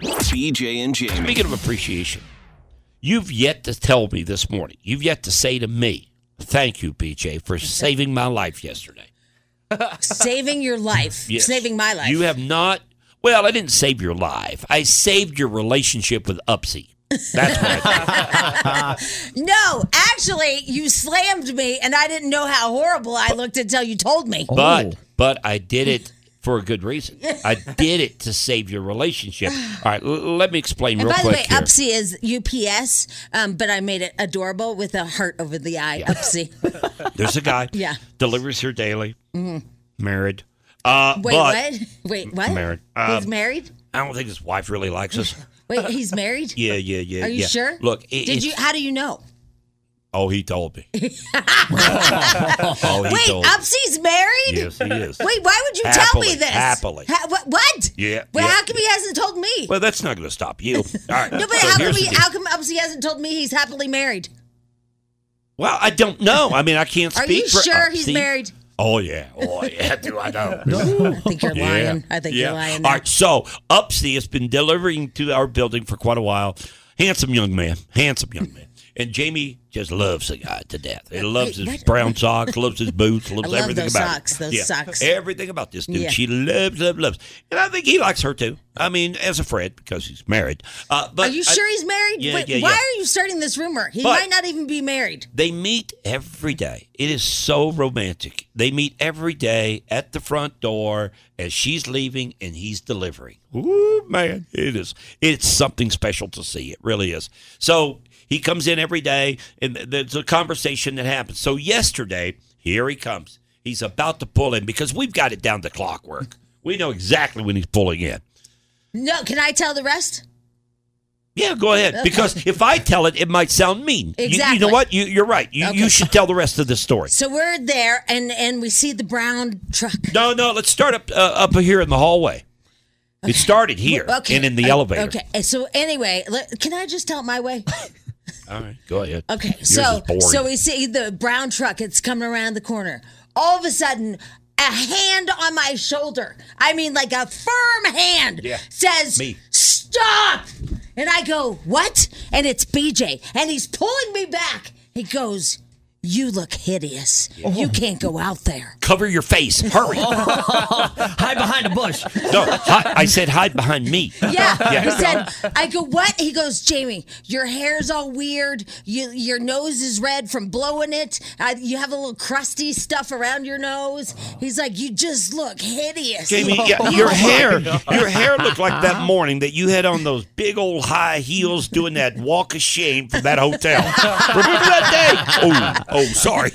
BJ and Jamie. Speaking of appreciation, you've yet to tell me this morning, you've yet to say to me, thank you, BJ, for saving my life yesterday. Saving your life. Yes. Saving my life. You have not, well, I didn't save your life. I saved your relationship with Upsy. That's what I did. No, actually, you slammed me, and I didn't know how horrible I looked until you told me. But, but I did it for a good reason. I did it to save your relationship. All right, l- let me explain And real by the quick way, here. Upsy is UPS, um, but I made it adorable with a heart over the eye. Upsy. There's a guy. Yeah. Delivers here daily. Married. Uh, Wait, but what? Wait, what? Married. He's Um, married? I don't think his wife really likes us. Wait, he's married? Yeah, yeah, yeah. Are you yeah. sure? Look, it, Did you? How do you know? Oh, he told me. oh, he Wait, told. Upsy's married? Yes, he is. Wait, why would you tell me this? happily. Ha- what? what? Yeah, Well, yeah. how come he hasn't told me? Well, that's not going to stop you. All right. no, but so how come he? How come Upsy hasn't told me he's happily married? Well, I don't know. I mean, I can't Are speak you for sure he's married? Oh yeah, oh yeah. Do I know? I think you're Yeah. lying. I think yeah. you're lying. All there. so Upsy has been delivering to our building for quite a while. Handsome young man, handsome young man. And Jamie just loves the guy to death. He loves his brown socks, loves his boots, loves love everything those about socks, it. those yeah, socks. Everything about this dude. Yeah. She loves, loves, loves. And I think he likes her too. I mean, as a friend because he's married. Uh, but Are you I- sure he's married? Yeah, Wait, yeah, why yeah. are you starting this rumor? He But- might not even be married. They meet every day. It is so romantic. They meet every day at the front door as she's leaving and he's delivering. Ooh, man, it is. It's something special to see. It really is. So he comes in every day and there's a conversation that happens. So yesterday, here he comes. He's about to pull in because we've got it down to clockwork. We know exactly when he's pulling in. No, can I tell the rest? Yeah, go ahead. Because if I tell it, it might sound mean. You- You, know what? You, you're right. You, you should tell the rest of the story. So we're there, and and we see the brown truck. No, no. Let's start up uh, up here in the hallway. It started here Okay, and in the elevator. Okay, so anyway, let, can I just tell it my way? All right, go ahead. Okay, Yours so so we see the brown truck. It's coming around the corner. All of a sudden, a hand on my shoulder. I mean, like a firm hand Yeah, says, me. "Stop!" And I go, "What?" And it's BJ, and he's pulling me back. He goes, "You look hideous. You can't go out there." Cover your face. Hurry. Hide behind a bush. no, hi, I said hide behind me. Yeah. Yeah. He said, I go, what? He goes, Jamie, your hair's all weird. You, your nose is red from blowing it. Uh, you have a little crusty stuff around your nose. He's like, you just look hideous. Jamie, yeah, your hair, your hair looked like that morning that you had on those big old high heels doing that walk of shame from that hotel. remember that day? Oh, oh, sorry.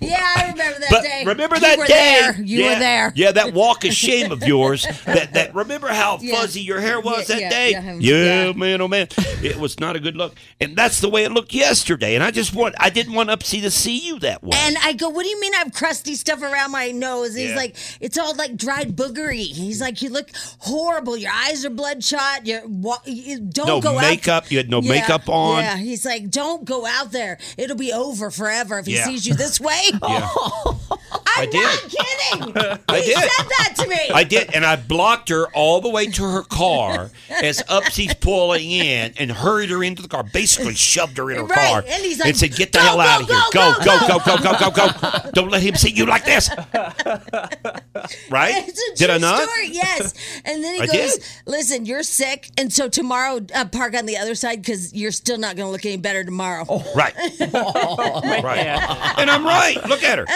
yeah, I remember that But day. remember You that were day? There. You yeah, were there. Yeah, that walk of shame of yours. That that remember how Yeah. fuzzy your hair was Yeah, that yeah, day? yeah, him- Yeah, yeah. man, oh man, it was not a good look. And that's the way it looked yesterday. And I just want, I didn't want Upsy to see you that way. And I go, what do you mean I have crusty stuff around my nose? He's like, it's all like dried boogery. He's like, you look horrible. Your eyes are bloodshot. You're, you don't No go out. makeup. You had no makeup on. Yeah, he's like, don't go out there. It'll be over forever if he sees you this way. Yeah. I I I'm did. not kidding. I he did. said that to me. I did, and I blocked her all the way to her car as Upsy's pulling in and hurried her into the car. Basically, shoved her in her Right, car and he's like, said, "Get the "Go, hell go, out of here! go, Go, go, go, go, go, go, go, go! Don't let him see you like this." Right? It's a Did true I not? Story, yes. And then he I goes, did. "Listen, you're sick, and so tomorrow uh, park on the other side because you're still not going to look any better tomorrow." Right. right. And I'm right. Look at her.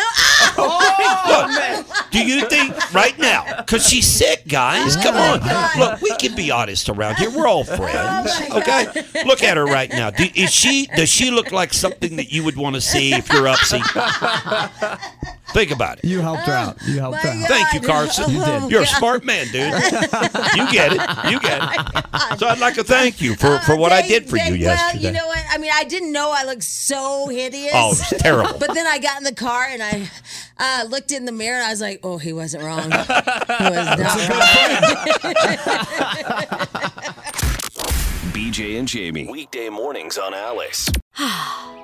Oh, Look, do you think right now? Because she's sick, guys. Come on. Look, we can be honest around here. We're all friends. Oh, okay. Look at her right now. Do, is she? Does she look like something that you would want to see if you're Upsy? Think about it. You helped her out. You helped her my out. Thank you, Carson. You did. You're a smart man, dude. You get it. You get it. So I'd like to thank you for, for what I did for you thank- yesterday. Well, you know what? I mean, I didn't know I looked so hideous. Oh, it was terrible. But then I got in the car and I uh, looked in the mirror and I was like, "Oh, he wasn't wrong. He was not wrong." BJ and Jamie. Weekday mornings on Alice.